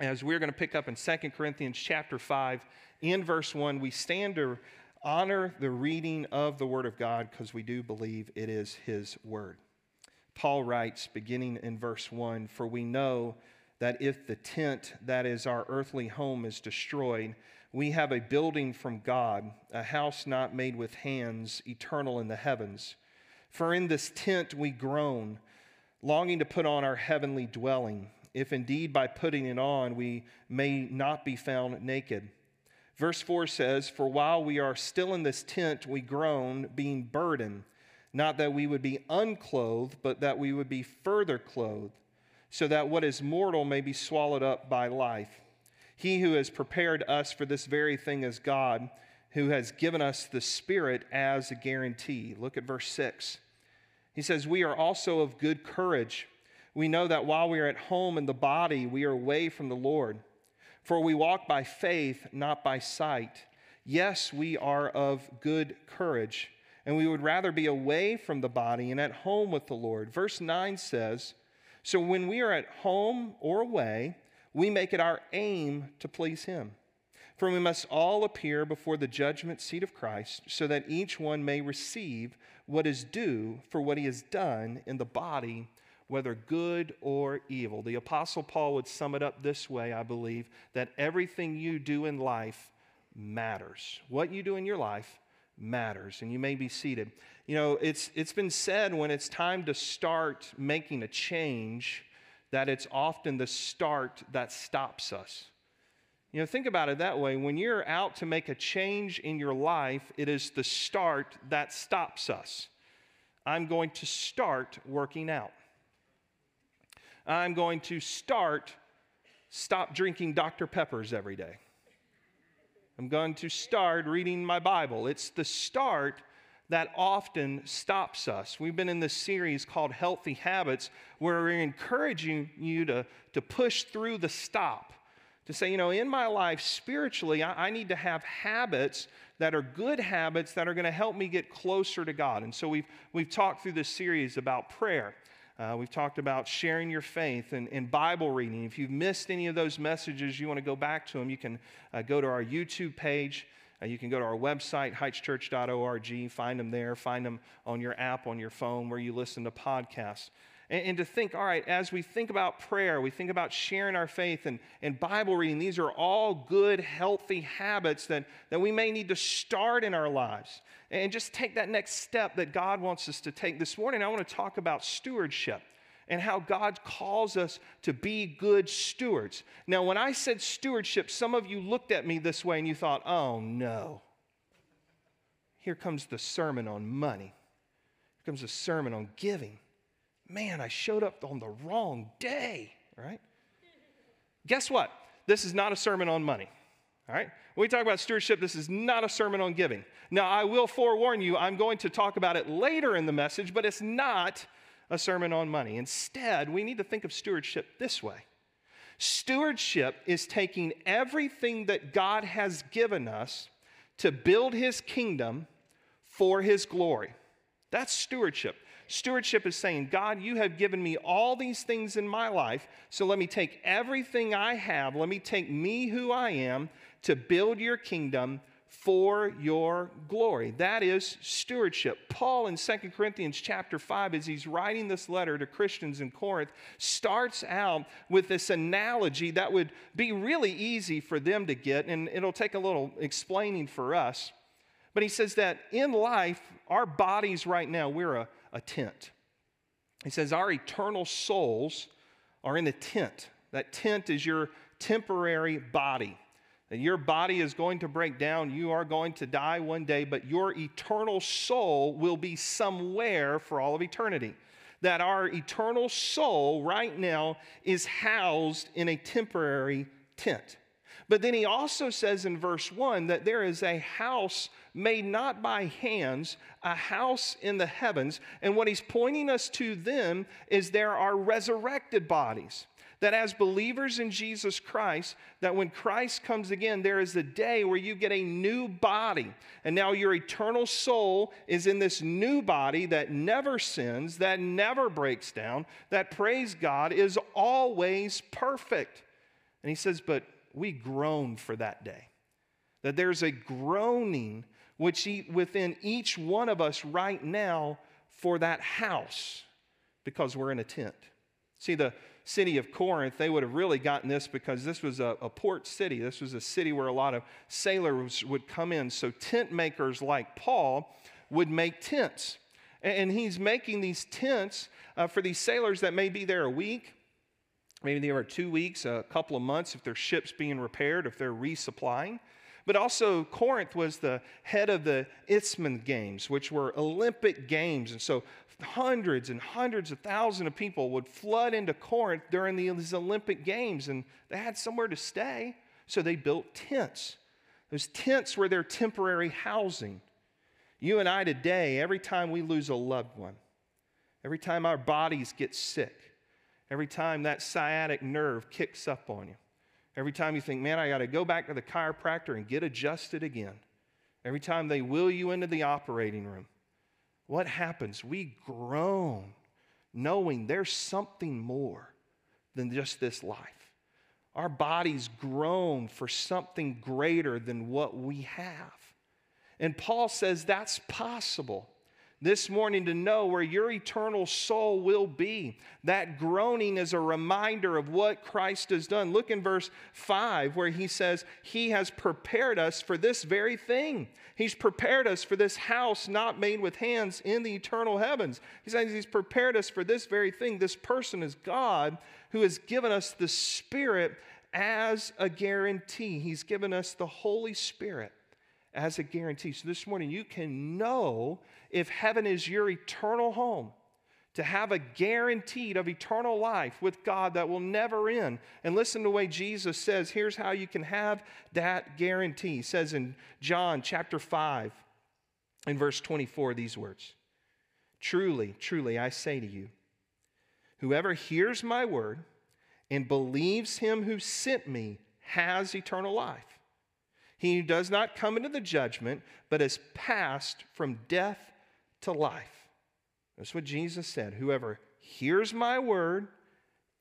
as we're going to pick up in 2 Corinthians chapter 5, in verse 1, we stand to honor the reading of the Word of God because we do believe it is His Word. Paul writes, beginning in verse 1 For we know that if the tent that is our earthly home is destroyed, we have a building from God, a house not made with hands, eternal in the heavens. For in this tent we groan, longing to put on our heavenly dwelling, if indeed by putting it on we may not be found naked. Verse 4 says, For while we are still in this tent, we groan, being burdened, not that we would be unclothed, but that we would be further clothed, so that what is mortal may be swallowed up by life. He who has prepared us for this very thing is God, who has given us the Spirit as a guarantee. Look at verse 6. He says, We are also of good courage. We know that while we are at home in the body, we are away from the Lord. For we walk by faith, not by sight. Yes, we are of good courage, and we would rather be away from the body and at home with the Lord. Verse 9 says, So when we are at home or away, we make it our aim to please him. For we must all appear before the judgment seat of Christ, so that each one may receive what is due for what he has done in the body, whether good or evil. The Apostle Paul would sum it up this way, I believe, that everything you do in life matters. What you do in your life matters. And you may be seated. You know, it's, it's been said when it's time to start making a change that it's often the start that stops us. You know, think about it that way. When you're out to make a change in your life, it is the start that stops us. I'm going to start working out. I'm going to start stop drinking Dr. Peppers every day. I'm going to start reading my Bible. It's the start that often stops us. We've been in this series called Healthy Habits, where we're encouraging you to, to push through the stop, to say, you know, in my life, spiritually, I, I need to have habits that are good habits that are going to help me get closer to God. And so we've, we've talked through this series about prayer. Uh, we've talked about sharing your faith and, and, Bible reading. If you've missed any of those messages, you want to go back to them, you can uh, go to our YouTube page. Uh, you can go to our website, heightschurch.org, find them there, find them on your app, on your phone, where you listen to podcasts. And, and, to think, all right, as we think about prayer, we think about sharing our faith and, and Bible reading, these are all good, healthy habits that, that we may need to start in our lives. And just take that next step that God wants us to take. This morning, I want to talk about stewardship and how God calls us to be good stewards. Now, when I said stewardship, some of you looked at me this way and you thought, oh no. Here comes the sermon on money. Here comes the sermon on giving. Man, I showed up on the wrong day, right? Guess what? This is not a sermon on money. All right? When we talk about stewardship, this is not a sermon on giving. Now, I will forewarn you, I'm going to talk about it later in the message, but it's not a sermon on money. Instead, we need to think of stewardship this way stewardship is taking everything that God has given us to build his kingdom for his glory. That's stewardship. Stewardship is saying, God, you have given me all these things in my life, so let me take everything I have, let me take me who I am to build your kingdom for your glory. That is stewardship. Paul in 2 Corinthians chapter 5, as he's writing this letter to Christians in Corinth, starts out with this analogy that would be really easy for them to get, and it'll take a little explaining for us. But he says that in life, our bodies right now, we're a, a tent. He says our eternal souls are in a tent. That tent is your temporary body. And your body is going to break down. You are going to die one day, but your eternal soul will be somewhere for all of eternity. That our eternal soul right now is housed in a temporary tent. But then he also says in verse 1 that there is a house made not by hands, a house in the heavens. And what he's pointing us to them is there are resurrected bodies that as believers in Jesus Christ, that when Christ comes again, there is a day where you get a new body. And now your eternal soul is in this new body that never sins, that never breaks down, that, praise God, is always perfect. And he says, But we groan for that day. That there's a groaning which he, within each one of us right now for that house because we're in a tent. See, the city of Corinth, they would have really gotten this because this was a, a, port city. This was a city where a lot of sailors would come in. So, tent makers like Paul would make tents. And, he's making these tents uh, for these sailors that may be there a week, maybe they are two weeks, a couple of months if their ship's being repaired, if they're resupplying. But also, Corinth was the head of the Isthmian Games, which were Olympic Games. And so, hundreds and hundreds of thousands of people would flood into Corinth during these Olympic Games, and they had somewhere to stay. So, they built tents. Those tents were their temporary housing. You and I today, every time we lose a loved one, every time our bodies get sick, every time that sciatic nerve kicks up on you, Every time you think, man, I got to go back to the chiropractor and get adjusted again. Every time they wheel you into the operating room, what happens? We groan knowing there's something more than just this life. Our bodies groan for something greater than what we have. And Paul says that's possible this morning to know where your eternal soul will be. That groaning is a reminder of what Christ has done. Look in verse 5 where he says, He has prepared us for this very thing. He's prepared us for this house not made with hands in the eternal heavens. He says He's prepared us for this very thing. This person is God who has given us the Spirit as a guarantee. He's given us the Holy Spirit as a guarantee. So this morning, you can know if heaven is your eternal home, to have a guaranteed of eternal life with God that will never end. And listen to the way Jesus says, here's how you can have that guarantee. He says in John chapter 5, in verse 24, these words Truly, truly, I say to you, whoever hears my word and believes him who sent me has eternal life. He does not come into the judgment, but has passed from death to life. That's what Jesus said. Whoever hears my word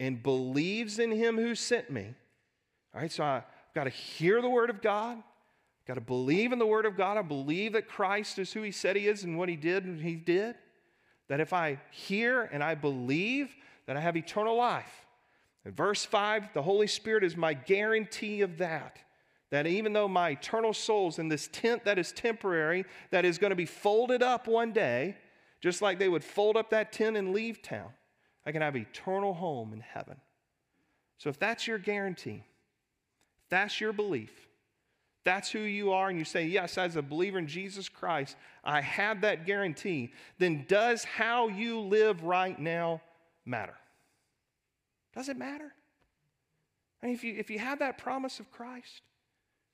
and believes in him who sent me. All right, so I've got to hear the word of God. I've got to believe in the word of God. I believe that Christ is who he said he is and what he did and he did. That if I hear and I believe, that I have eternal life. In verse 5, the Holy Spirit is my guarantee of that that even though my eternal soul's in this tent that is temporary, that is going to be folded up one day, just like they would fold up that tent and leave town, I can have eternal home in heaven. So if that's your guarantee, if that's your belief, that's who you are, and you say, Yes, as a believer in Jesus Christ, I have that guarantee, then does how you live right now matter? Does it matter? I mean, if you, if you have that promise of Christ,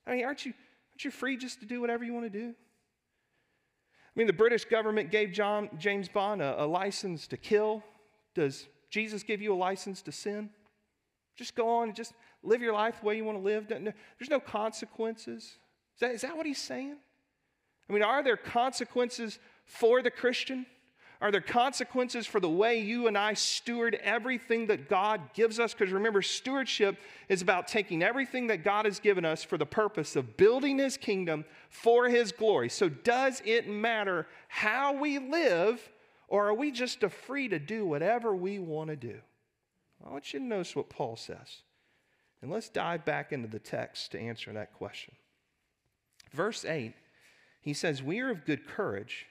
I mean, aren't you, aren't you free just to do whatever you want to do? I mean, the British government gave John, James Bond a, a license to kill. Does Jesus give you a license to sin? Just go on and just live your life the way you want to live. There's no consequences. Is that, is that what he's saying? I mean, are there consequences for the Christian? Are there consequences for the way you and I steward everything that God gives us? Because remember, stewardship is about taking everything that God has given us for the purpose of building His kingdom for His glory. So, does it matter how we live, or are we just free to do whatever we want to do? I want you to notice what Paul says. And let's dive back into the text to answer that question. Verse 8, he says, We are of good courage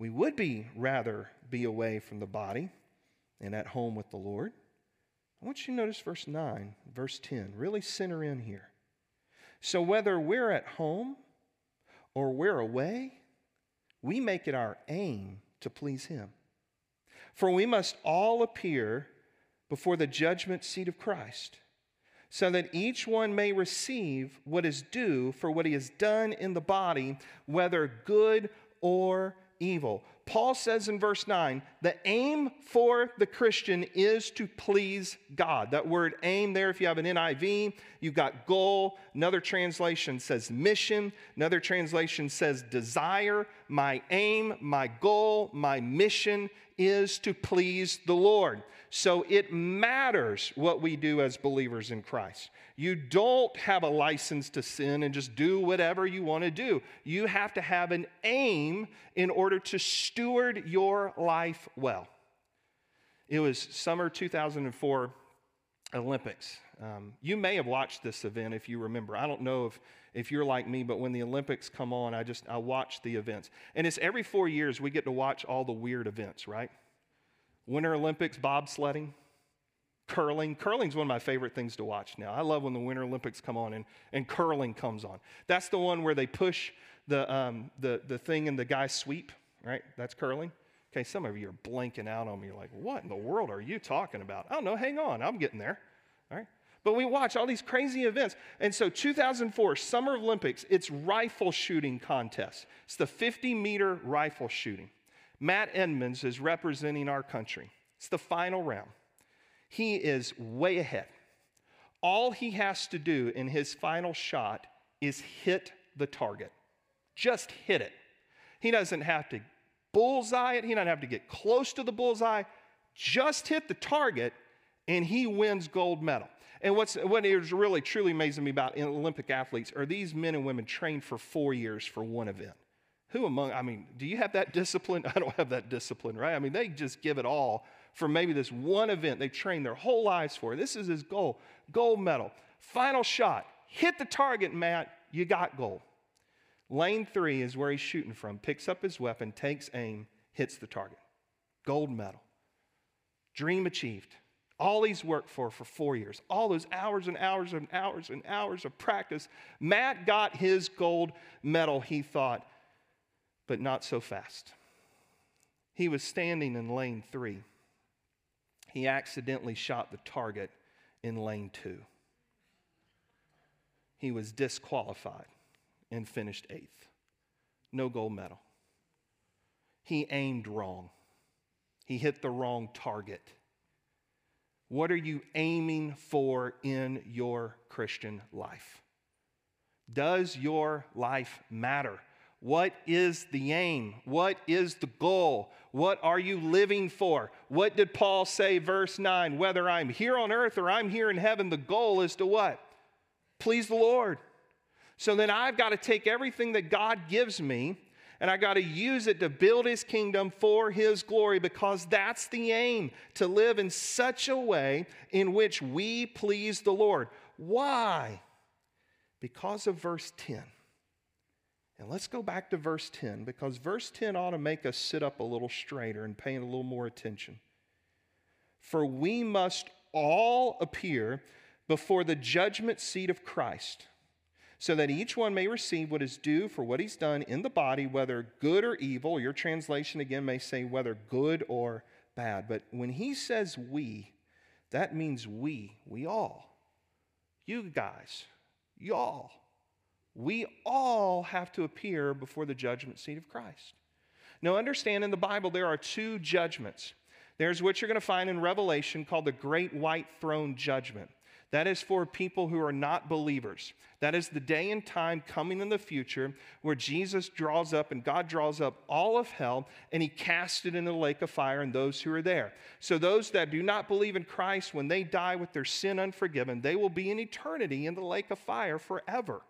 we would be rather be away from the body and at home with the Lord. I want you to notice verse 9, verse 10. Really center in here. So whether we're at home or we're away, we make it our aim to please Him. For we must all appear before the judgment seat of Christ, so that each one may receive what is due for what he has done in the body, whether good or evil. Paul says in verse 9, the aim for the Christian is to please God. That word aim there, if you have an NIV, you've got goal. Another translation says mission. Another translation says desire. My aim, my goal, my mission is to please the Lord. So it matters what we do as believers in Christ. You don't have a license to sin and just do whatever you want to do. You have to have an aim in order to steward your life well. It was summer 2004 Olympics. Um, you may have watched this event if you remember. I don't know if, if you're like me, but when the Olympics come on, I just I watch the events. And it's every four years we get to watch all the weird events, right? Winter Olympics, bobsledding, curling. Curling's one of my favorite things to watch now. I love when the Winter Olympics come on and, and curling comes on. That's the one where they push the, um, the, the thing and the guys sweep, right? That's curling. Okay, some of you are blanking out on me. You're like, what in the world are you talking about? I don't know. Hang on. I'm getting there. All right. But we watch all these crazy events. And so 2004, Summer Olympics, it's rifle shooting contest. It's the 50 meter rifle shooting. Matt Emmons is representing our country. It's the final round. He is way ahead. All he has to do in his final shot is hit the target. Just hit it. He doesn't have to bullseye it, he doesn't have to get close to the bullseye. Just hit the target, and he wins gold medal. And what's, what is really truly amazing me about Olympic athletes are these men and women trained for four years for one event. Who among, I mean, do you have that discipline? I don't have that discipline, right? I mean, they just give it all for maybe this one event they trained their whole lives for. This is his goal gold medal. Final shot. Hit the target, Matt. You got gold. Lane three is where he's shooting from. Picks up his weapon, takes aim, hits the target. Gold medal. Dream achieved. All he's worked for for four years, all those hours and hours and hours and hours of practice. Matt got his gold medal, he thought, but not so fast. He was standing in lane three. He accidentally shot the target in lane two. He was disqualified and finished eighth. No gold medal. He aimed wrong, he hit the wrong target. What are you aiming for in your Christian life? Does your life matter? What is the aim? What is the goal? What are you living for? What did Paul say, verse 9? Whether I'm here on earth or I'm here in heaven, the goal is to what? Please the Lord. So then I've got to take everything that God gives me and I got to use it to build his kingdom for his glory because that's the aim to live in such a way in which we please the Lord. Why? Because of verse 10. And let's go back to verse 10 because verse 10 ought to make us sit up a little straighter and pay a little more attention. For we must all appear before the judgment seat of Christ so that each one may receive what is due for what he's done in the body, whether good or evil. Your translation again may say whether good or bad. But when he says we, that means we, we all. You guys, y'all. We all have to appear before the judgment seat of Christ. Now, understand in the Bible there are two judgments. There's what you're going to find in Revelation called the Great White Throne Judgment. That is for people who are not believers. That is the day and time coming in the future where Jesus draws up and God draws up all of hell and he casts it into the lake of fire and those who are there. So, those that do not believe in Christ, when they die with their sin unforgiven, they will be in eternity in the lake of fire forever.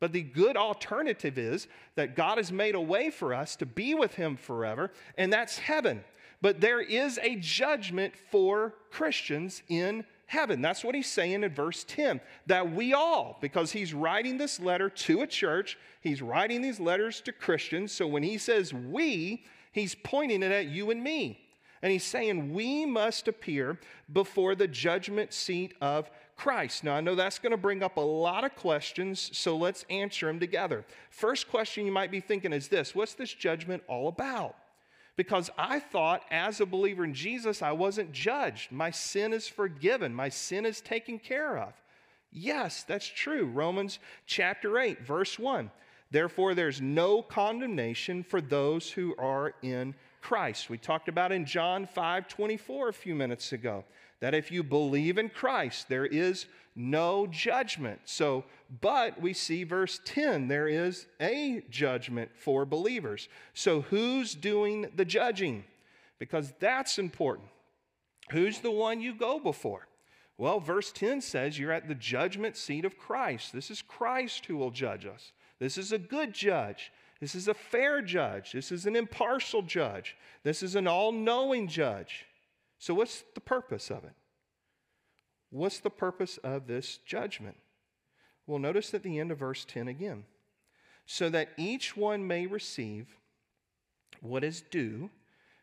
But the good alternative is that God has made a way for us to be with him forever, and that's heaven. But there is a judgment for Christians in heaven. That's what he's saying in verse 10 that we all, because he's writing this letter to a church, he's writing these letters to Christians. So when he says we, he's pointing it at you and me. And he's saying we must appear before the judgment seat of Christ. Now, I know that's going to bring up a lot of questions, so let's answer them together. First question you might be thinking is this What's this judgment all about? Because I thought as a believer in Jesus, I wasn't judged. My sin is forgiven, my sin is taken care of. Yes, that's true. Romans chapter 8, verse 1. Therefore, there's no condemnation for those who are in Christ. We talked about in John 5 24 a few minutes ago that if you believe in Christ, there is no judgment. So, but we see verse 10, there is a judgment for believers. So, who's doing the judging? because that's important. Who's the one you go before? Well, verse 10 says you're at the judgment seat of Christ. This is Christ who will judge us. This is a good judge. This is a fair judge. This is an impartial judge. This is an all knowing judge. So, what's the purpose of it? What's the purpose of this judgment? Well, notice at the end of verse 10 again. So that each one may receive what is due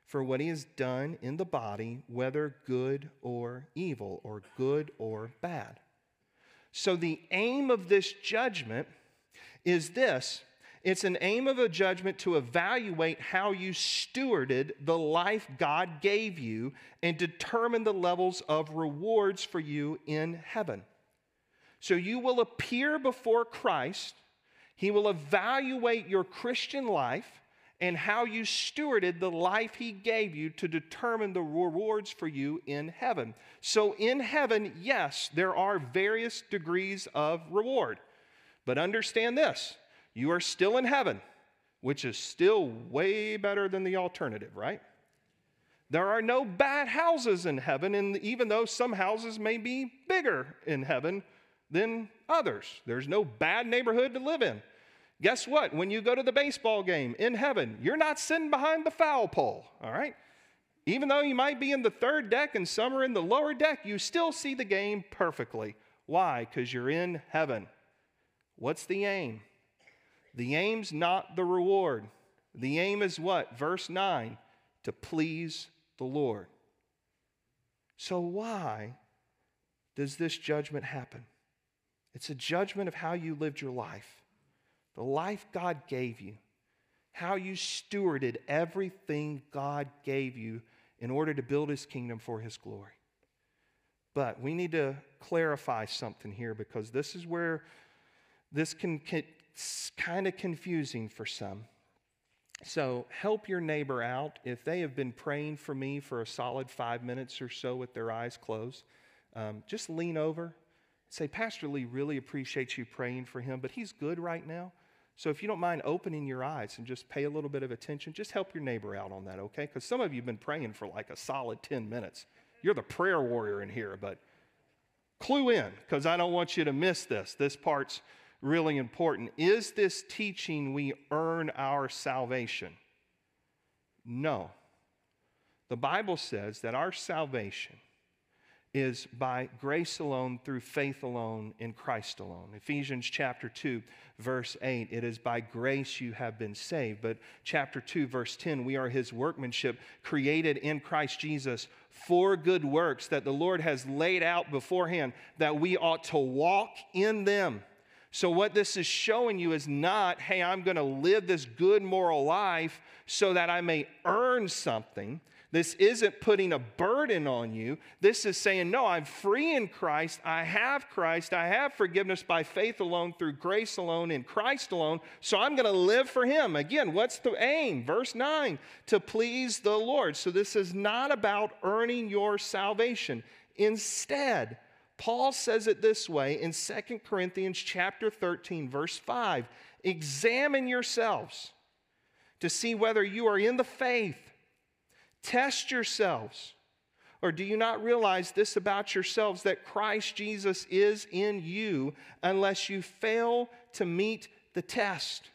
for what he has done in the body, whether good or evil, or good or bad. So, the aim of this judgment is this it's an aim of a judgment to evaluate how you stewarded the life God gave you and determine the levels of rewards for you in heaven. So, you will appear before Christ, He will evaluate your Christian life and how you stewarded the life He gave you to determine the rewards for you in heaven. So, in heaven, yes, there are various degrees of reward. But understand this you are still in heaven, which is still way better than the alternative, right? There are no bad houses in heaven, and even though some houses may be bigger in heaven than others, there's no bad neighborhood to live in. Guess what? When you go to the baseball game in heaven, you're not sitting behind the foul pole, all right? Even though you might be in the third deck and some are in the lower deck, you still see the game perfectly. Why? Because you're in heaven. What's the aim? The aim's not the reward. The aim is what? Verse 9 to please the Lord. So, why does this judgment happen? It's a judgment of how you lived your life the life God gave you, how you stewarded everything God gave you in order to build his kingdom for his glory. But we need to clarify something here because this is where this can get kind of confusing for some. So help your neighbor out. If they have been praying for me for a solid five minutes or so with their eyes closed, um, just lean over. Say, Pastor Lee really appreciates you praying for him, but he's good right now. So if you don't mind opening your eyes and just pay a little bit of attention, just help your neighbor out on that, okay? Because some of you have been praying for like a solid 10 minutes. You're the prayer warrior in here, but clue in because I don't want you to miss this. This part's really important. Is this teaching we earn our salvation? No. The Bible says that our salvation is by grace alone, through faith alone, in Christ alone. Ephesians chapter 2, verse 8, it is by grace you have been saved. But chapter 2, verse 10, we are his workmanship, created in Christ Jesus for good works that the Lord has laid out beforehand that we ought to walk in them. So, what this is showing you is not, hey, I'm going to live this good moral life so that I may earn something. This isn't putting a burden on you. This is saying, No, I'm free in Christ. I have Christ. I have forgiveness by faith alone, through grace alone, in Christ alone. So I'm going to live for Him. Again, what's the aim? Verse 9 to please the Lord. So this is not about earning your salvation. Instead, Paul says it this way in 2 Corinthians chapter 13 verse 5, examine yourselves to see whether you are in the faith. Test yourselves. Or do you not realize this about yourselves that Christ Jesus is in you unless you fail to meet the test?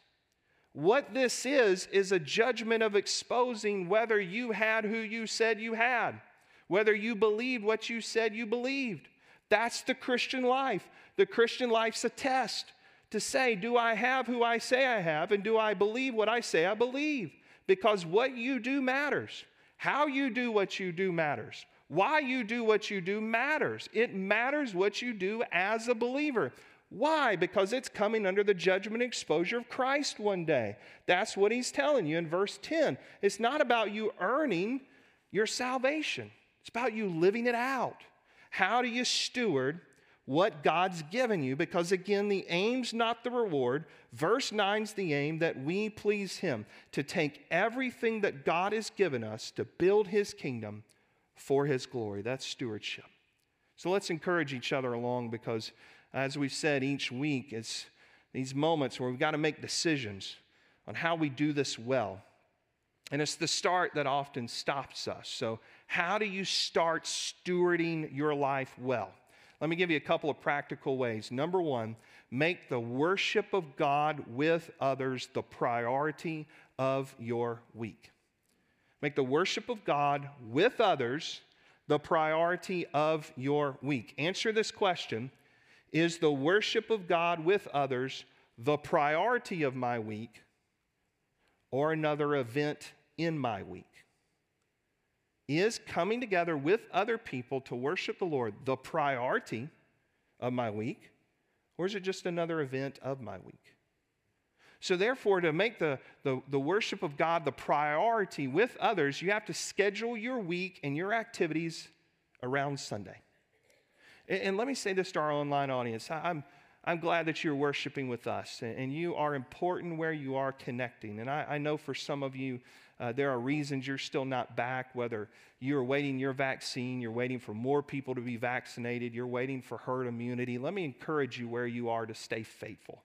What this is, is a judgment of exposing whether you had who you said you had, whether you believed what you said you believed. That's the Christian life. The Christian life's a test to say, do I have who I say I have, and do I believe what I say I believe? Because what you do matters. How you do what you do matters. Why you do what you do matters. It matters what you do as a believer. Why? Because it's coming under the judgment and exposure of Christ one day. That's what he's telling you in verse 10. It's not about you earning your salvation, it's about you living it out. How do you steward what God's given you because, again, the aim's not the reward. Verse 9's the aim that we please Him, to take everything that God has given us to build His kingdom for His glory. That's stewardship. So let's encourage each other along because, as we've said each week, it's these moments where we've got to make decisions on how we do this well. And it's the start that often stops us. So, how do you start stewarding your life well? Let me give you a couple of practical ways. Number one, make the worship of God with others the priority of your week. Make the worship of God with others the priority of your week. Answer this question Is the worship of God with others the priority of my week or another event in my week? Is coming together with other people to worship the Lord the priority of my week, or is it just another event of my week? So, therefore, to make the, the, the, worship of God the priority with others, you have to schedule your week and your activities around Sunday. And, and let me say this to our online audience I'm, I'm glad that you're worshiping with us, and, and you are important where you are connecting. And I, I know for some of you, uh, there are reasons you're still not back, whether you're waiting your vaccine, you're waiting for more people to be vaccinated, you're waiting for herd immunity. Let me encourage you where you are to stay faithful.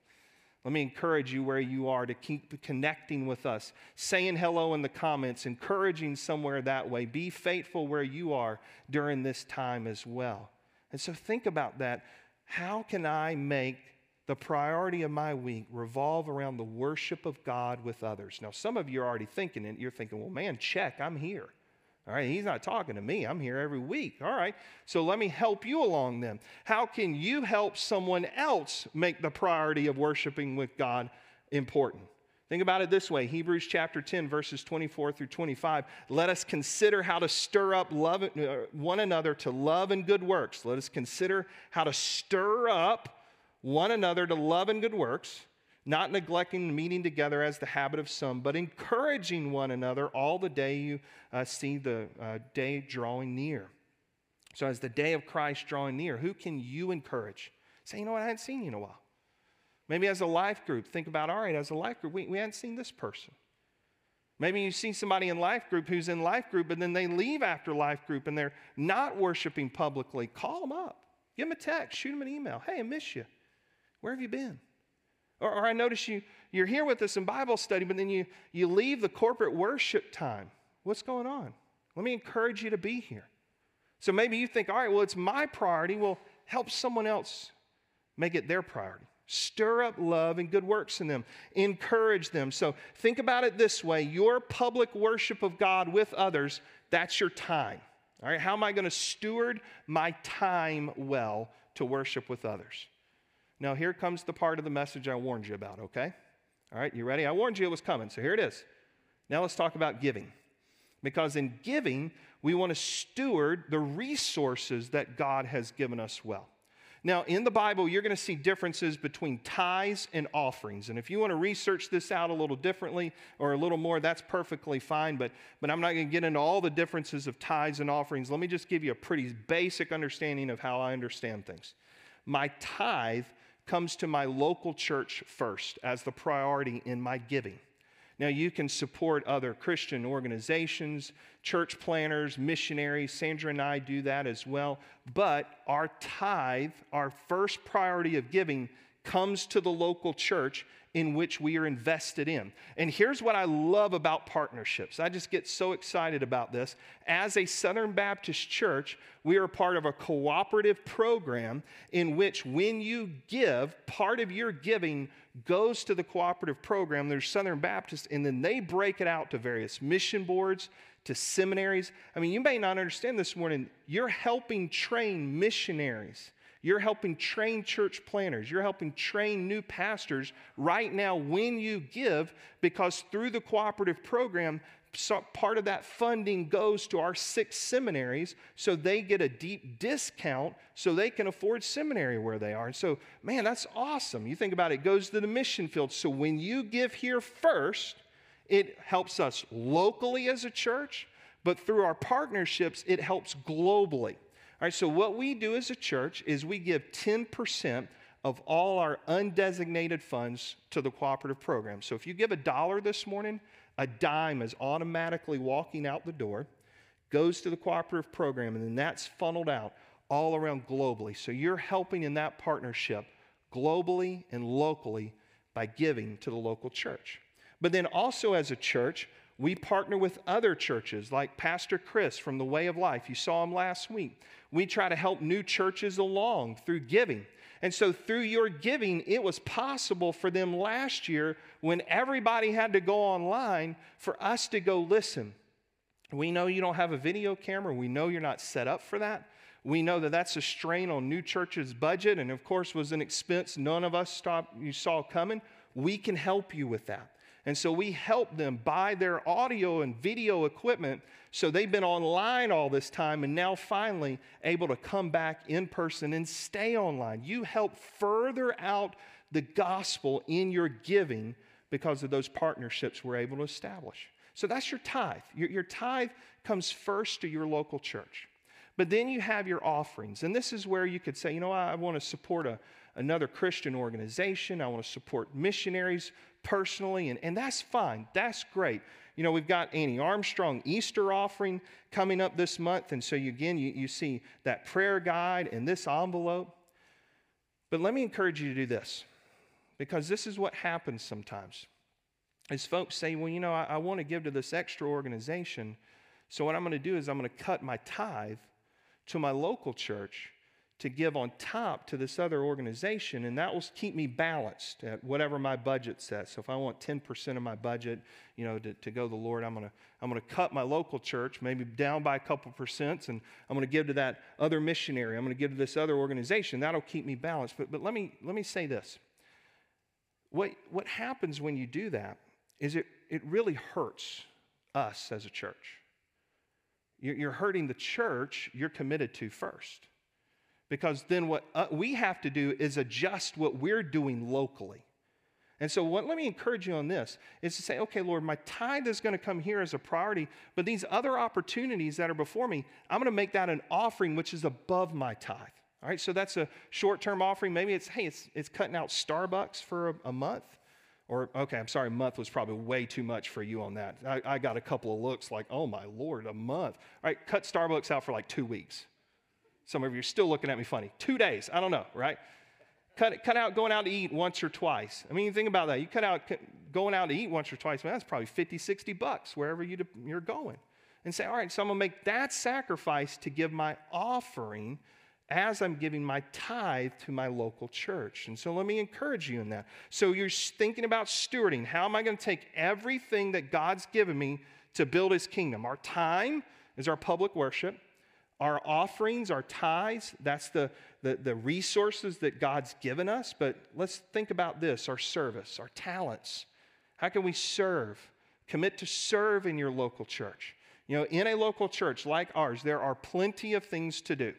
Let me encourage you where you are to keep connecting with us, saying hello in the comments, encouraging somewhere that way. Be faithful where you are during this time as well. And so think about that. How can I make the priority of my week revolve around the worship of God with others? Now, some of you are already thinking it. You're thinking, well, man, check, I'm here. All right, he's not talking to me. I'm here every week. All right, so let me help you along then. How can you help someone else make the priority of worshiping with God important? Think about it this way Hebrews chapter 10, verses 24 through 25. Let us consider how to stir up love, uh, one another to love and good works. Let us consider how to stir up one another to love and good works not neglecting meeting together as the habit of some, but encouraging one another all the day you uh, see the uh, day drawing near. So, as the day of Christ drawing near, who can you encourage? Say, you know what, I hadn't seen you in a while. Maybe as a life group, think about, all right, as a life group, we, we hadn't seen this person. Maybe you see somebody in life group who's in life group, and then they leave after life group and they're not worshiping publicly. Call them up, give them a text, shoot them an email. Hey, I miss you. Where have you been? Or, or I notice you, you're here with us in Bible study, but then you, you leave the corporate worship time. What's going on? Let me encourage you to be here. So maybe you think, all right, well, it's my priority. Well, help someone else make it their priority. Stir up love and good works in them. Encourage them. So think about it this way your public worship of God with others, that's your time. All right, how am I going to steward my time well to worship with others? Now, here comes the part of the message I warned you about, okay? All right, you ready? I warned you it was coming, so here it is. Now let's talk about giving. Because in giving, we want to steward the resources that God has given us well. Now, in the Bible, you're going to see differences between tithes and offerings. And if you want to research this out a little differently or a little more, that's perfectly fine. But, but I'm not going to get into all the differences of tithes and offerings. Let me just give you a pretty basic understanding of how I understand things. My tithe comes to my local church first as the priority in my giving. Now, you can support other Christian organizations, church planners, missionaries. Sandra and I do that as well. But our tithe, our first priority of giving, comes to the local church in which we are invested in. And here's what I love about partnerships. I just get so excited about this. As a Southern Baptist church, we are part of a cooperative program in which when you give, part of your giving goes to the cooperative program. There's Southern Baptist, and then they break it out to various mission boards, to seminaries. I mean, you may not understand this morning, you're helping train missionaries you're helping train church planners. You're helping train new pastors right now when you give, because through the cooperative program, part of that funding goes to our six seminaries so they get a deep discount so they can afford seminary where they are. And so, man, that's awesome. You think about it, it goes to the mission field. So when you give here first, it helps us locally as a church, but through our partnerships, it helps globally. All right, so what we do as a church is we give 10% of all our undesignated funds to the cooperative program. So if you give a dollar this morning, a dime is automatically walking out the door, goes to the cooperative program, and then that's funneled out all around globally. So you're helping in that partnership globally and locally by giving to the local church. But then also as a church, We partner with other churches like Pastor Chris from the Way of Life. You saw him last week. We try to help new churches along through giving. And so, through your giving, it was possible for them last year when everybody had to go online for us to go listen. We know you don't have a video camera. We know you're not set up for that. We know that that's a strain on new churches' budget, and of course, was an expense none of us stopped, you saw coming. We can help you with that. And so we help them buy their audio and video equipment so they've been online all this time and now finally able to come back in person and stay online. You help further out the gospel in your giving because of those partnerships we're able to establish. So that's your tithe. Your, your tithe comes first to your local church. But then you have your offerings. And this is where you could say, you know, I, I want to support a, another Christian organization. I want to support missionaries personally. And, and that's fine. That's great. You know, we've got Annie Armstrong Easter offering coming up this month. And so, you, again, you, you see that prayer guide and this envelope. But let me encourage you to do this because this is what happens sometimes. As folks say, well, you know, I, I want to give to this extra organization. So, what I'm going to do is I'm going to cut my tithe to my local church to give on top to this other organization, and that will keep me balanced at whatever my budget says. So if I want 10% of my budget, you know, to, to go to the Lord, I'm gonna I'm gonna cut my local church, maybe down by a couple percents, and I'm gonna give to that other missionary. I'm gonna give to this other organization. That'll keep me balanced. But but let me let me say this. What what happens when you do that is it it really hurts us as a church. You're hurting the church you're committed to first because then what uh, we have to do is adjust what we're doing locally. And so, what, let me encourage you on this is to say, okay, Lord, my tithe is going to come here as a priority, but these other opportunities that are before me, I'm going to make that an offering which is above my tithe. All right, so that's a short term offering. Maybe it's, hey, it's, it's cutting out Starbucks for a, a, month. Or, okay, I'm sorry, month was probably way too much for you on that. I, I got a couple of looks like, oh my Lord, a month. All right, cut Starbucks out for like two weeks. Some of you are still looking at me funny. Two days, I don't know, right? Cut, cut out going out to eat once or twice. I mean, think about that. You cut out going out to eat once or twice, man, that's probably 50, 60 bucks wherever you, you're going. And say, all right, so I'm going to make that sacrifice to give my offering as I'm giving my tithe to my local church. And so let me encourage you in that. So you're thinking about stewarding. How am I going to take everything that God's given me to build his kingdom? Our time is our public worship. Our offerings, our tithes, that's the, the, the, resources that God's given us. But let's think about this our service, our talents. How can we serve? Commit to serve in your local church. You know, in a local church like ours, there are plenty of things to do.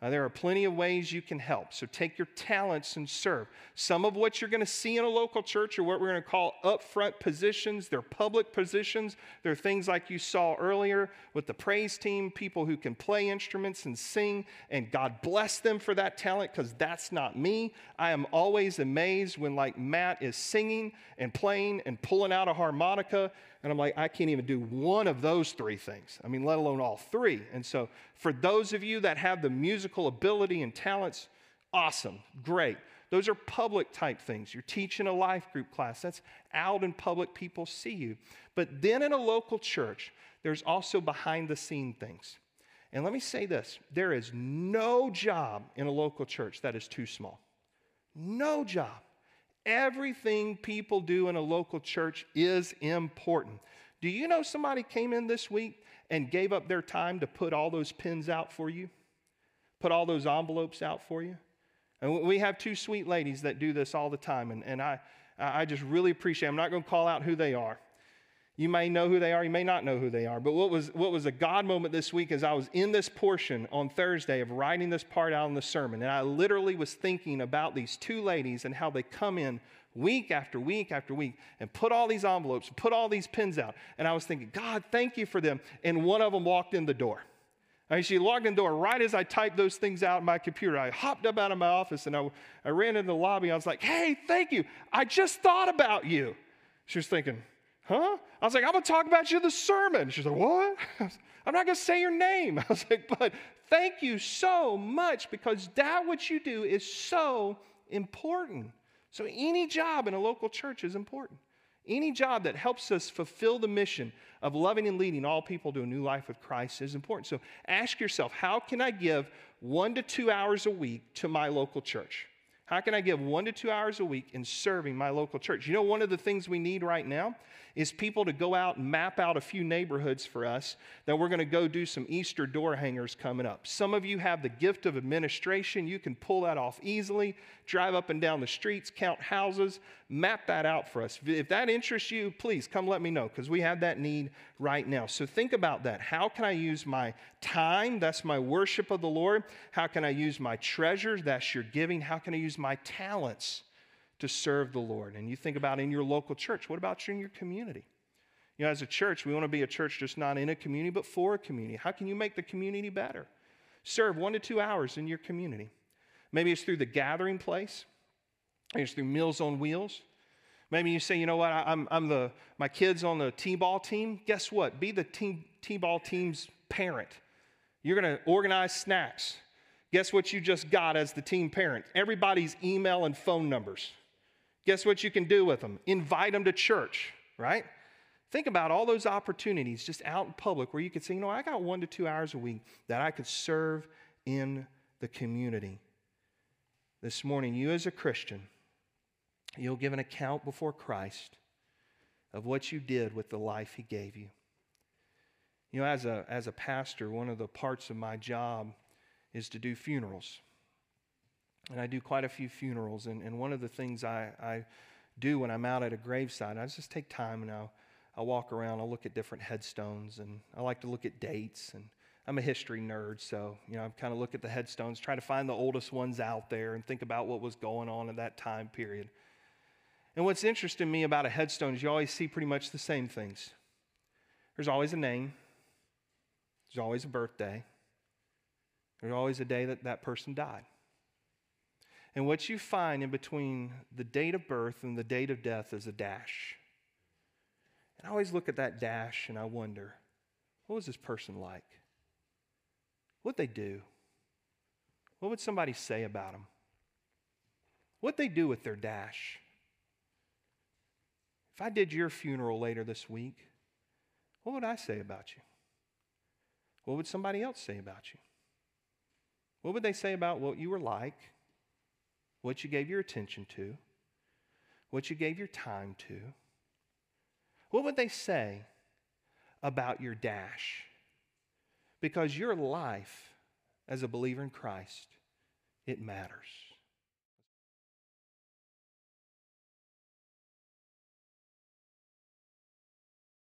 Uh, there are plenty of ways you can help. So take your talents and serve. Some of what you're going to see in a local church are what we're going to call upfront positions. They're public positions. They're things like you saw earlier with the praise team, people who can play instruments and sing, and God bless them for that talent because that's not me. I am always amazed when, like, Matt is singing and playing and pulling out a harmonica and I'm like, I can't even do one of those three things. I mean, let alone all three. And so, for those of you that have the musical ability and talents, awesome, great. Those are public type things. You're teaching a life group class, that's out in public, people see you. But then in a local church, there's also behind the scene things. And let me say this there is no job in a local church that is too small. No job. Everything people do in a local church is important. Do you know somebody came in this week and gave up their time to put all those pins out for you? Put all those envelopes out for you? And we have two sweet ladies that do this all the time, and, and I, I just really appreciate it. I'm not going to call out who they are. You may know who they are, you may not know who they are. But what was, what was a God moment this week is I was in this portion on Thursday of writing this part out in the sermon. And I literally was thinking about these two ladies and how they come in week after week after week and put all these envelopes, put all these pins out. And I was thinking, God, thank you for them. And one of them walked in the door. I mean, she logged in the door right as I typed those things out in my computer. I hopped up out of my office and I, I ran into the lobby. I was like, hey, thank you. I just thought about you. She was thinking, huh? I was like, I'm to talk about you in the sermon. She's like, what? I'm not to say your name. I was like, but thank you so much because that what you do is so important. So any job in a local church is important. Any job that helps us fulfill the mission of loving and leading all people to a new life with Christ is important. So ask yourself, how can I give one to two hours a week to my local church? How can I give one to two hours a week in serving my local church? You know, one of the things we need right now is people to go out and map out a few neighborhoods for us that we're going to go do some Easter door hangers coming up. Some of you have the gift of administration. You can pull that off easily, drive up and down the streets, count houses, map that out for us. If that interests you, please come let me know because we have that need right now. So think about that. How can I use my time? That's my worship of the Lord. How can I use my treasures? That's your giving. How can I use my talents? To serve the Lord. And you think about in your local church, what about in your community? You know, as a church, we want to be a church just not in a community, but for a community. How can you make the community better? Serve one to two hours in your community. Maybe it's through the gathering place, maybe it's through Meals on Wheels. Maybe you say, you know what, I'm, I'm the, my kid's on the T ball team. Guess what? Be the team, T ball team's parent. You're going to organize snacks. Guess what you just got as the team parent? Everybody's email and phone numbers. Guess what you can do with them? Invite them to church, right? Think about all those opportunities just out in public where you could say, you know, I got one to two hours a week that I could serve in the community. This morning, you as a Christian, you'll give an account before Christ of what you did with the life He gave you. You know, as a, as a pastor, one of the parts of my job is to do funerals and I do quite a few funerals. And, and one of the things I, I do when I'm out at a graveside, I just take time and I'll, I'll walk around, I'll look at different headstones, and I like to look at dates. And I'm a history nerd, so you know, I kind of look at the headstones, try to find the oldest ones out there, and think about what was going on in that time period. And what's interesting to me about a headstone is you always see pretty much the same things. There's always a name, there's always a birthday, there's always a day that that person died. And what you find in between the date of birth and the date of death is a dash. And I always look at that dash and I wonder, what was this person like? What'd they do? What would somebody say about them? What'd they do with their dash? If I did your funeral later this week, what would I say about you? What would somebody else say about you? What would they say about what you were like? What you gave your attention to, what you gave your time to, what would they say about your dash? Because your life as a believer in Christ, it matters.